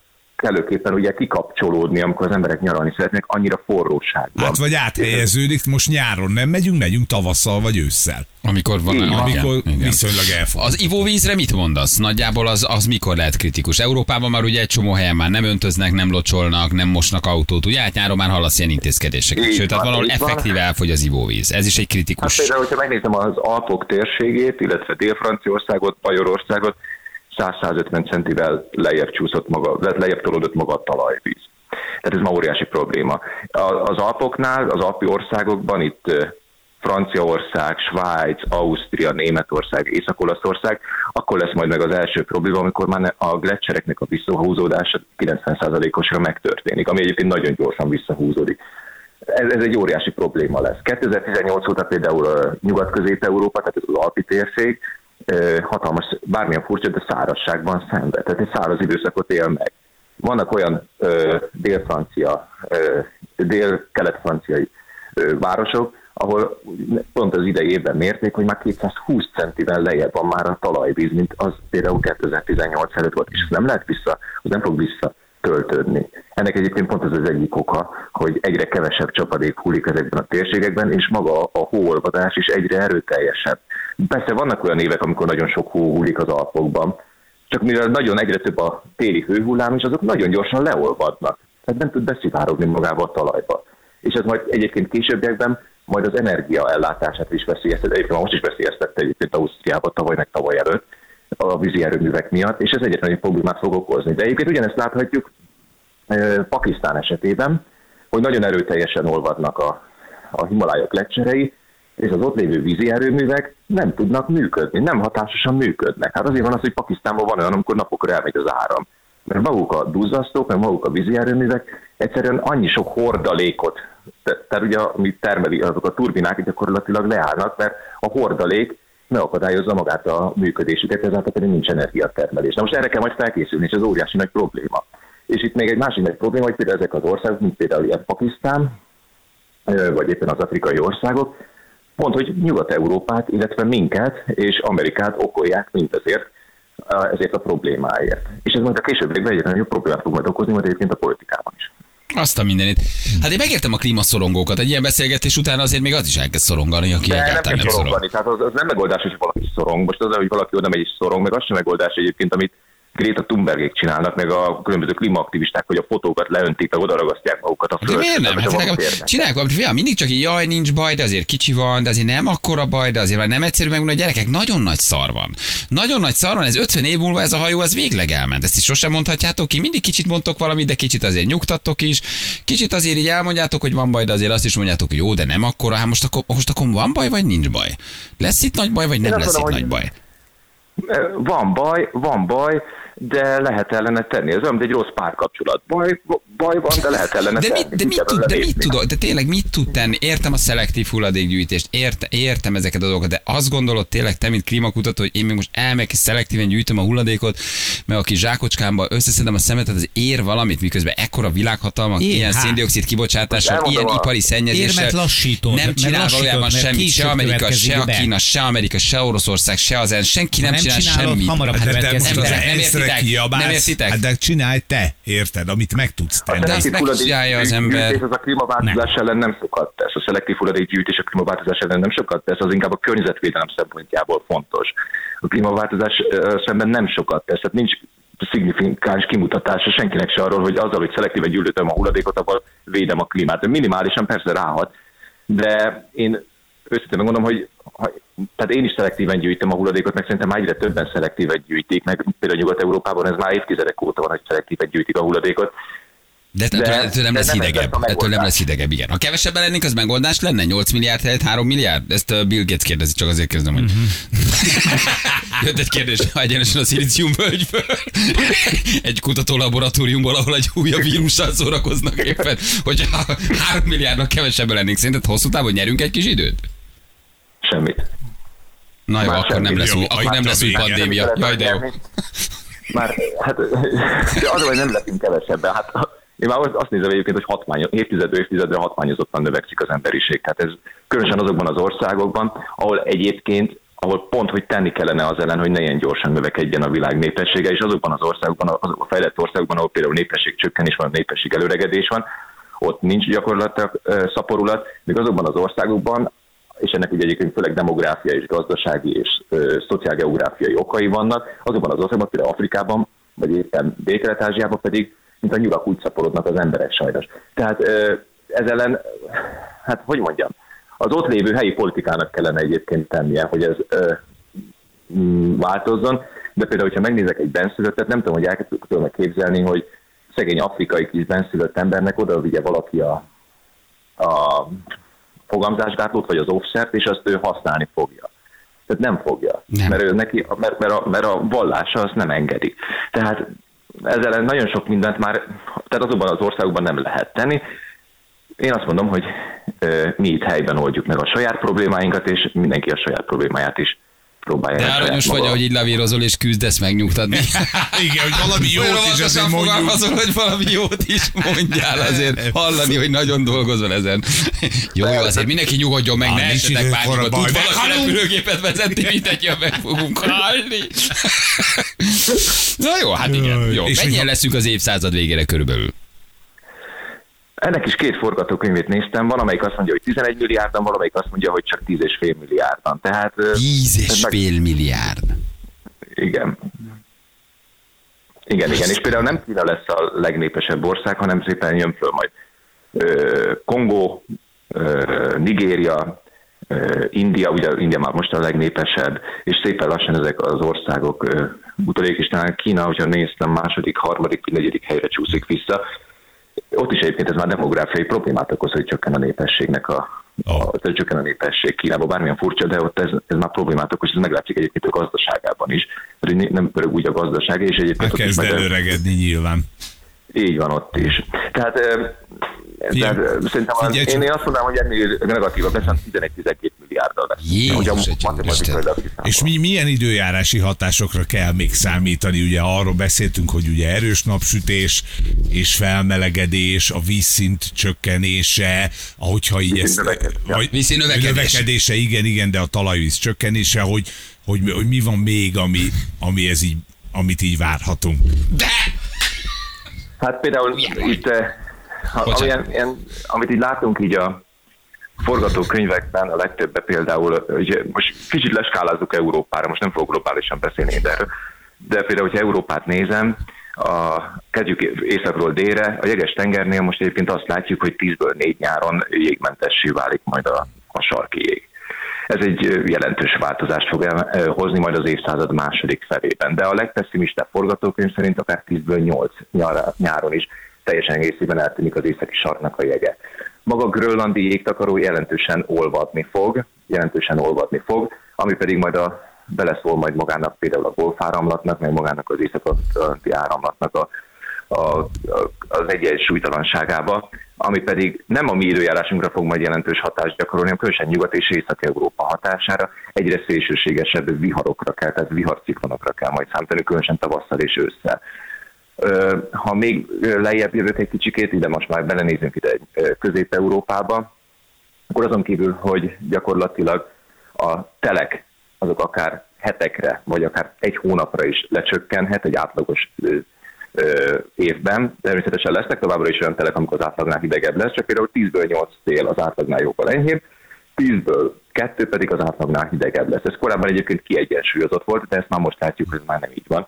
kellőképpen ugye kikapcsolódni, amikor az emberek nyaralni szeretnék, annyira forróságban. Hát vagy áthelyeződik, most nyáron nem megyünk, megyünk tavasszal vagy ősszel. Amikor van, igen, amikor igen. viszonylag elfog. Az ivóvízre mit mondasz? Nagyjából az, az mikor lehet kritikus? Európában már ugye egy csomó helyen már nem öntöznek, nem locsolnak, nem mosnak autót. Ugye hát nyáron már hallasz ilyen intézkedéseket. Sőt, tehát valahol effektíve elfogy az ivóvíz. Ez is egy kritikus. Hát például, hogyha megnézem az Alpok térségét, illetve Dél-Franciaországot, Bajorországot, 100-150 centivel lejjebb csúszott maga, lejjebb tolódott maga a talajvíz. Tehát ez ma óriási probléma. Az Alpoknál, az Alpi országokban itt Franciaország, Svájc, Ausztria, Németország, Észak-Olaszország, akkor lesz majd meg az első probléma, amikor már a gletszereknek a visszahúzódása 90%-osra megtörténik, ami egyébként nagyon gyorsan visszahúzódik. Ez, ez egy óriási probléma lesz. 2018 óta például Nyugat-Közép-Európa, tehát ez az Alpi térség, hatalmas, bármilyen furcsa, de szárazságban szenved. Tehát egy száraz időszakot él meg. Vannak olyan ö, dél-francia, ö, dél-kelet-franciai ö, városok, ahol pont az idei évben mérték, hogy már 220 centivel lejjebb van már a talajvíz, mint az például 2018 előtt volt, és ez nem lehet vissza, az nem fog vissza töltődni. Ennek egyébként pont az az egyik oka, hogy egyre kevesebb csapadék hullik ezekben a térségekben, és maga a hóolvadás is egyre erőteljesebb. Persze vannak olyan évek, amikor nagyon sok hó hullik az Alpokban, csak mivel nagyon egyre több a téli hőhullám, és azok nagyon gyorsan leolvadnak. Tehát nem tud beszivárogni magába a talajba. És ez majd egyébként későbbiekben majd az energiaellátását is veszélyeztet. Egyébként most is veszélyeztette egyébként Ausztriába tavaly meg tavaly előtt a vízi erőművek miatt, és ez egyetlen egy problémát fog okozni. De egyébként ugyanezt láthatjuk Pakisztán esetében, hogy nagyon erőteljesen olvadnak a, a Himalájak lecserei, és az ott lévő vízi erőművek nem tudnak működni, nem hatásosan működnek. Hát azért van az, hogy Pakisztánban van olyan, amikor napokra elmegy az áram. Mert maguk a duzzasztók, meg maguk a vízi erőművek egyszerűen annyi sok hordalékot, te- tehát ugye amit termeli azok a turbinák gyakorlatilag leállnak, mert a hordalék megakadályozza magát a működésüket, ezáltal pedig nincs energiatermelés. Na most erre kell majd felkészülni, és ez óriási nagy probléma. És itt még egy másik nagy probléma, hogy például ezek az országok, mint például ilyen Pakisztán, vagy éppen az afrikai országok, pont, hogy Nyugat-Európát, illetve minket és Amerikát okolják mindezért, ezért a problémáért. És ez majd a későbbiekben egyre nagyobb problémát fog majd okozni, majd egyébként a politikában is. Azt a mindenit. Hát én megértem a klímaszorongókat. Egy ilyen beszélgetés után azért még az is elkezd szorongani, aki De nem egyáltalán kell nem szorong. tehát az, az nem megoldás, hogy valaki szorong. Most az, hogy valaki oda megy és szorong, meg az sem megoldás egyébként, amit Greta Thunbergék csinálnak, meg a különböző klímaaktivisták, hogy a fotókat leöntik, meg oda ragasztják magukat a De földre. miért nem? a Hát nekem, csinálják valamit, fiam, mindig csak így, jaj, nincs baj, de azért kicsi van, de azért nem akkora baj, de azért nem egyszerű megmondani, hogy gyerekek, nagyon nagy szar van. Nagyon nagy szar van, ez 50 év múlva ez a hajó, ez végleg elment. Ezt is sosem mondhatjátok ki, mindig kicsit mondtok valamit, de kicsit azért nyugtattok is. Kicsit azért így elmondjátok, hogy van baj, de azért azt is mondjátok, hogy jó, de nem akkora. Hát most akkor, most akkor van baj, vagy nincs baj? Lesz itt nagy baj, vagy nem azt lesz itt mondom, nagy hogy- baj? Van baj, van baj, de lehet ellene tenni. Ez olyan, mint egy rossz párkapcsolat. Baj, baj van, de lehet ellene De tenni. mit, de mit, tud, de mit tudod, de tényleg mit tud tenni? Értem a szelektív hulladékgyűjtést, ért, értem ezeket a dolgokat, de azt gondolod tényleg te, mint klímakutató, hogy én még most elmegyek és szelektíven gyűjtöm a hulladékot, meg aki zsákocskámba összeszedem a szemetet, az ér valamit, miközben ekkora világhatalmak, Ér, ilyen hát. széndiokszid kibocsátással, ilyen a- ipari szennyezéssel. Ér, mert lassítod, nem mert csinál lassítod, valójában mert semmit, se Amerika, se a. Kína, se Amerika, se Oroszország, se az ENSZ, senki nem, nem csinál semmit. hamarabb. Nem értitek? kiabálsz, Nem értitek? Hát de csinálj te, érted, amit meg tudsz tenni. De azt megcsinálja az ember. Az a klímaváltozás ellen nem sokat tesz. A szelektív hulladékgyűjtés a klímaváltozás ellen nem sokat tesz, az inkább a környezetvédelem szempontjából fontos. A klímaváltozás szemben nem sokat tesz, tehát nincs szignifikáns kimutatása senkinek se arról, hogy azzal, hogy szelektíve gyűlöltöm a hulladékot, abban védem a klímát. De minimálisan persze ráhat, de én őszintén megmondom, hogy ha, tehát én is szelektíven gyűjtöm a hulladékot, meg szerintem már egyre többen szelektíven gyűjtik, meg például Nyugat-Európában ez már évtizedek óta van, hogy szelektíven gyűjtik a hulladékot. De, de, De- ettől, nem lesz nem hidegebb. lesz Ettől nem lesz hidegebb, igen. Ha kevesebben lennénk, az megoldás lenne? 8 milliárd helyett 3 milliárd? Ezt uh, Bill Gates kérdezi, csak azért kezdem, hogy... Jött egy kérdés egyenesen a szilícium völgyből. egy kutató laboratóriumból, ahol egy újabb vírussal szórakoznak éppen, hogy 3 milliárdnak kevesebben lennénk. Szerinted hosszú távon nyerünk egy kis időt? Semmit. Na jó, Már akkor nem lesz Jó, új, akkor itt nem lesz új pandémia. Jaj, de jó. Már, hát, de az, hogy nem leszünk kevesebben. Hát, én már azt nézem egyébként, hogy hatmány, évtizedről évtizedre hatmányozottan növekszik az emberiség. Tehát ez különösen azokban az országokban, ahol egyébként ahol pont, hogy tenni kellene az ellen, hogy ne ilyen gyorsan növekedjen a világ népessége, és azokban az országokban, azok a fejlett országokban, ahol például népesség csökkenés van, népesség előregedés van, ott nincs gyakorlatilag szaporulat, míg azokban az országokban, és ennek ugye egyébként főleg demográfiai és gazdasági és ö, szociálgeográfiai okai vannak, azokban az országban, például Afrikában, vagy éppen Dél-Kelet-Ázsiában pedig, mint a nyurak úgy szaporodnak az emberek sajnos. Tehát ö, ez ellen, hát hogy mondjam, az ott lévő helyi politikának kellene egyébként tennie, hogy ez ö, mm, változzon, de például, hogyha megnézek egy benszülöttet, nem tudom, hogy el tudom képzelni, hogy szegény afrikai kis benszülött embernek oda vigye valaki a, a fogamzásgátlót, vagy az offszert, és azt ő használni fogja. Tehát nem fogja. Nem. Mert, ő neki, mert, mert, a, mert a vallása azt nem engedi. Tehát ezzel nagyon sok mindent már, tehát azokban az országokban nem lehet tenni. Én azt mondom, hogy ö, mi itt helyben oldjuk meg a saját problémáinkat, és mindenki a saját problémáját is próbálja. De saját aranyos vagy, ahogy így lavírozol és küzdesz megnyugtatni. Igen, hogy valami jót Olyan is azért mondjuk. fogalmazol, hogy valami jót is mondjál azért hallani, hogy nagyon dolgozol ezen. Jó, jó, azért mindenki nyugodjon meg, ne időnk pánikba. arra Tud valaki repülőgépet vezetni, mindegyben meg fogunk halni. Na jó, hát igen. Jó. Mennyien leszünk az évszázad végére körülbelül? Ennek is két forgatókönyvét néztem, van, amelyik azt mondja, hogy 11 milliárdan, valamelyik azt mondja, hogy csak 10,5 milliárdan. Tehát, ö, Tíz és ez meg- fél milliárd. Igen. Igen, igen, és például nem Kína lesz a legnépesebb ország, hanem szépen jön föl majd ö, Kongó, ö, Nigéria, ö, India, ugye India már most a legnépesebb, és szépen lassan ezek az országok ö, utolék, és talán Kína, hogyha néztem, második, harmadik, negyedik helyre csúszik vissza. Ott is egyébként ez már demográfiai problémát okoz, hogy csökken a népességnek a, Ó. a csökken a népesség Kínában, bármilyen furcsa, de ott ez, ez már problémát okoz, ez meglátszik egyébként a gazdaságában is, mert nem pörög úgy a gazdaság, és egyébként Hát kezd előregedni nyilván. így van ott is. Tehát, Figyelj, szerintem az, én, én azt mondanám, hogy ennél negatívabb lesz, 11-12 milliárddal lesz. Jézus. És mi, milyen időjárási hatásokra kell még számítani? Ugye arról beszéltünk, hogy ugye erős napsütés és felmelegedés, a vízszint csökkenése, ahogyha így ezt... Vagy- Vízszintlövekedés. növekedése, igen, igen, de a talajvíz csökkenése, hogy, hogy, hogy mi van még, ami, ami ez így, amit így várhatunk. De! Hát például itt. Amilyen, ilyen, amit így látunk így a forgatókönyvekben, a legtöbbe például, hogy most kicsit leskálázzuk Európára, most nem fogok globálisan beszélni erről, de például, hogyha Európát nézem, a, kezdjük északról délre, a jeges tengernél most egyébként azt látjuk, hogy 10-ből 4 nyáron jégmentessé válik majd a, a sarki jég. Ez egy jelentős változást fog el, ö, hozni majd az évszázad második felében. De a legpesszimistább forgatókönyv szerint akár 10-ből 8 nyár, nyáron is teljesen egészében eltűnik az északi sarknak a jege. Maga a grönlandi jégtakaró jelentősen olvadni fog, jelentősen olvadni fog, ami pedig majd a, beleszól majd magának például a golfáramlatnak, meg magának az észak-atlanti áramlatnak a, a, a, az egyensúlytalanságába, ami pedig nem a mi időjárásunkra fog majd jelentős hatást gyakorolni, hanem különösen Nyugat- és Észak-Európa hatására egyre szélsőségesebb viharokra kell, tehát viharciklonokra kell majd számítani, különösen tavasszal és ősszel. Ha még lejjebb jövök egy kicsikét, ide most már belenézünk ide Közép-Európába, akkor azon kívül, hogy gyakorlatilag a telek azok akár hetekre, vagy akár egy hónapra is lecsökkenhet egy átlagos évben. Természetesen lesznek továbbra is olyan telek, amikor az átlagnál hidegebb lesz, csak például 10-ből 8 tél az átlagnál jóval enyhébb, 10-ből 2 pedig az átlagnál hidegebb lesz. Ez korábban egyébként kiegyensúlyozott volt, de ezt már most látjuk, hogy már nem így van.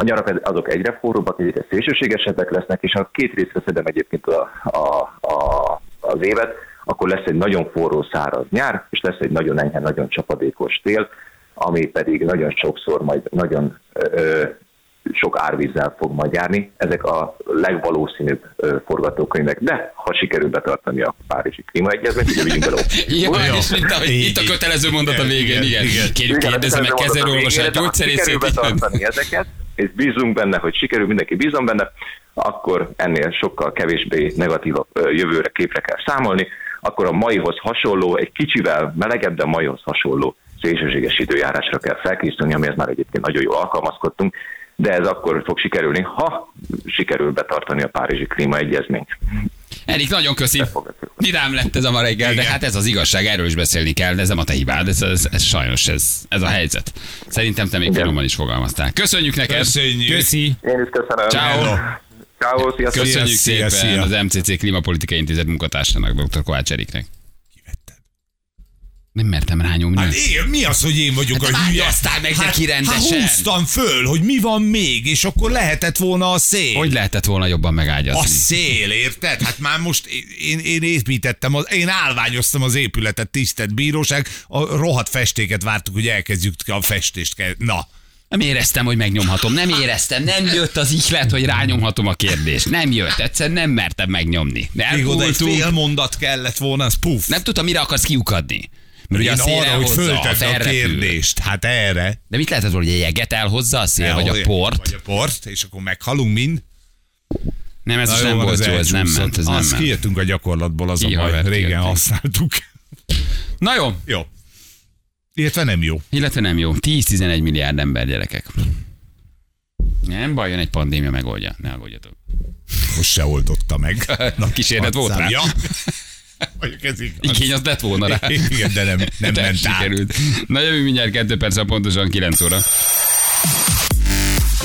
A nyarak azok egyre forróbbak, egyre szélsőségesebbek lesznek, és ha két részre szedem egyébként a, a, a, az évet, akkor lesz egy nagyon forró száraz nyár, és lesz egy nagyon enyhe, nagyon csapadékos tél, ami pedig nagyon sokszor majd nagyon ö, sok árvízzel fog majd járni. Ezek a legvalószínűbb ö, forgatókönyvek, de ha sikerül betartani a Párizsi Klímaegyezményt, ugye vigyünk bele Olyan. és mint ahogy itt a kötelező mondat a Igen, végén, igen, igen. igen. Kérjük, Igen, kérdezze meg ez a kezelőorvosát, végére, de ha gyógyszerészét. Sikerül betartani ezeket, és bízunk benne, hogy sikerül, mindenki bízom benne, akkor ennél sokkal kevésbé negatívabb ö, jövőre képre kell számolni, akkor a maihoz hasonló, egy kicsivel melegebb, de maihoz hasonló szélsőséges időjárásra kell felkészülni, amihez már egyébként nagyon jól alkalmazkodtunk, de ez akkor fog sikerülni, ha sikerül betartani a Párizsi Klímaegyezményt. Erik, nagyon köszi. Vidám lett ez a ma reggel, de Igen. hát ez az igazság, erről is beszélni kell, de ez nem a te hibád, ez, ez, ez sajnos ez, ez a helyzet. Szerintem te még finoman is fogalmaztál. Köszönjük neked! Köszönjük. Köszi. Én is köszönöm. Ciao. Ciao, sziasztok. Köszönjük Szia, szépen szia. az MCC Klimapolitikai Intézet munkatársának, dr. Kovács Eriknek. Nem mertem rányomni. Hát én, mi az, hogy én vagyok Hát a hülye? választál meg neki rendesen. Hát húztam föl, hogy mi van még, és akkor lehetett volna a szél. Hogy lehetett volna jobban A megágyazni? szél, érted? Hát már most én, én építettem, az, én állványoztam az épületet, tisztelt bíróság, a rohadt festéket vártuk, hogy elkezdjük a festést. Kell. Na, Nem éreztem, hogy megnyomhatom. Nem éreztem. Nem jött az ihlet, hogy rányomhatom a kérdést. Nem jött. Egyszerűen nem mertem megnyomni. még oda egy Elpultunk. fél mondat kellett volna, az puf. Nem tudtam, mire akarsz kiukadni. Mert ugye a szél arra, hogy föltedd a felrepül. kérdést, hát erre. De mit lehetett volna, hogy a jeget elhozza a szél, vagy a port? Vagy a port, és akkor meghalunk mind. Nem, ez Na nem volt jó, ez nem ment, ez nem Azt ment. kijöttünk a gyakorlatból, az a baj. Régen kijöttünk. használtuk. Na jó, Jó. Illetve nem jó. illetve nem jó. 10-11 milliárd ember gyerekek. Nem baj, jön egy pandémia, megoldja. Ne aggódjatok. Most se oldotta meg. Na, kísérlet volt rá. Ja. Mondjuk ez igaz. Igény az lett volna rá. Igen, de nem, nem De ment át. sikerült. Na jövő mindjárt 2 perc, pontosan 9 óra.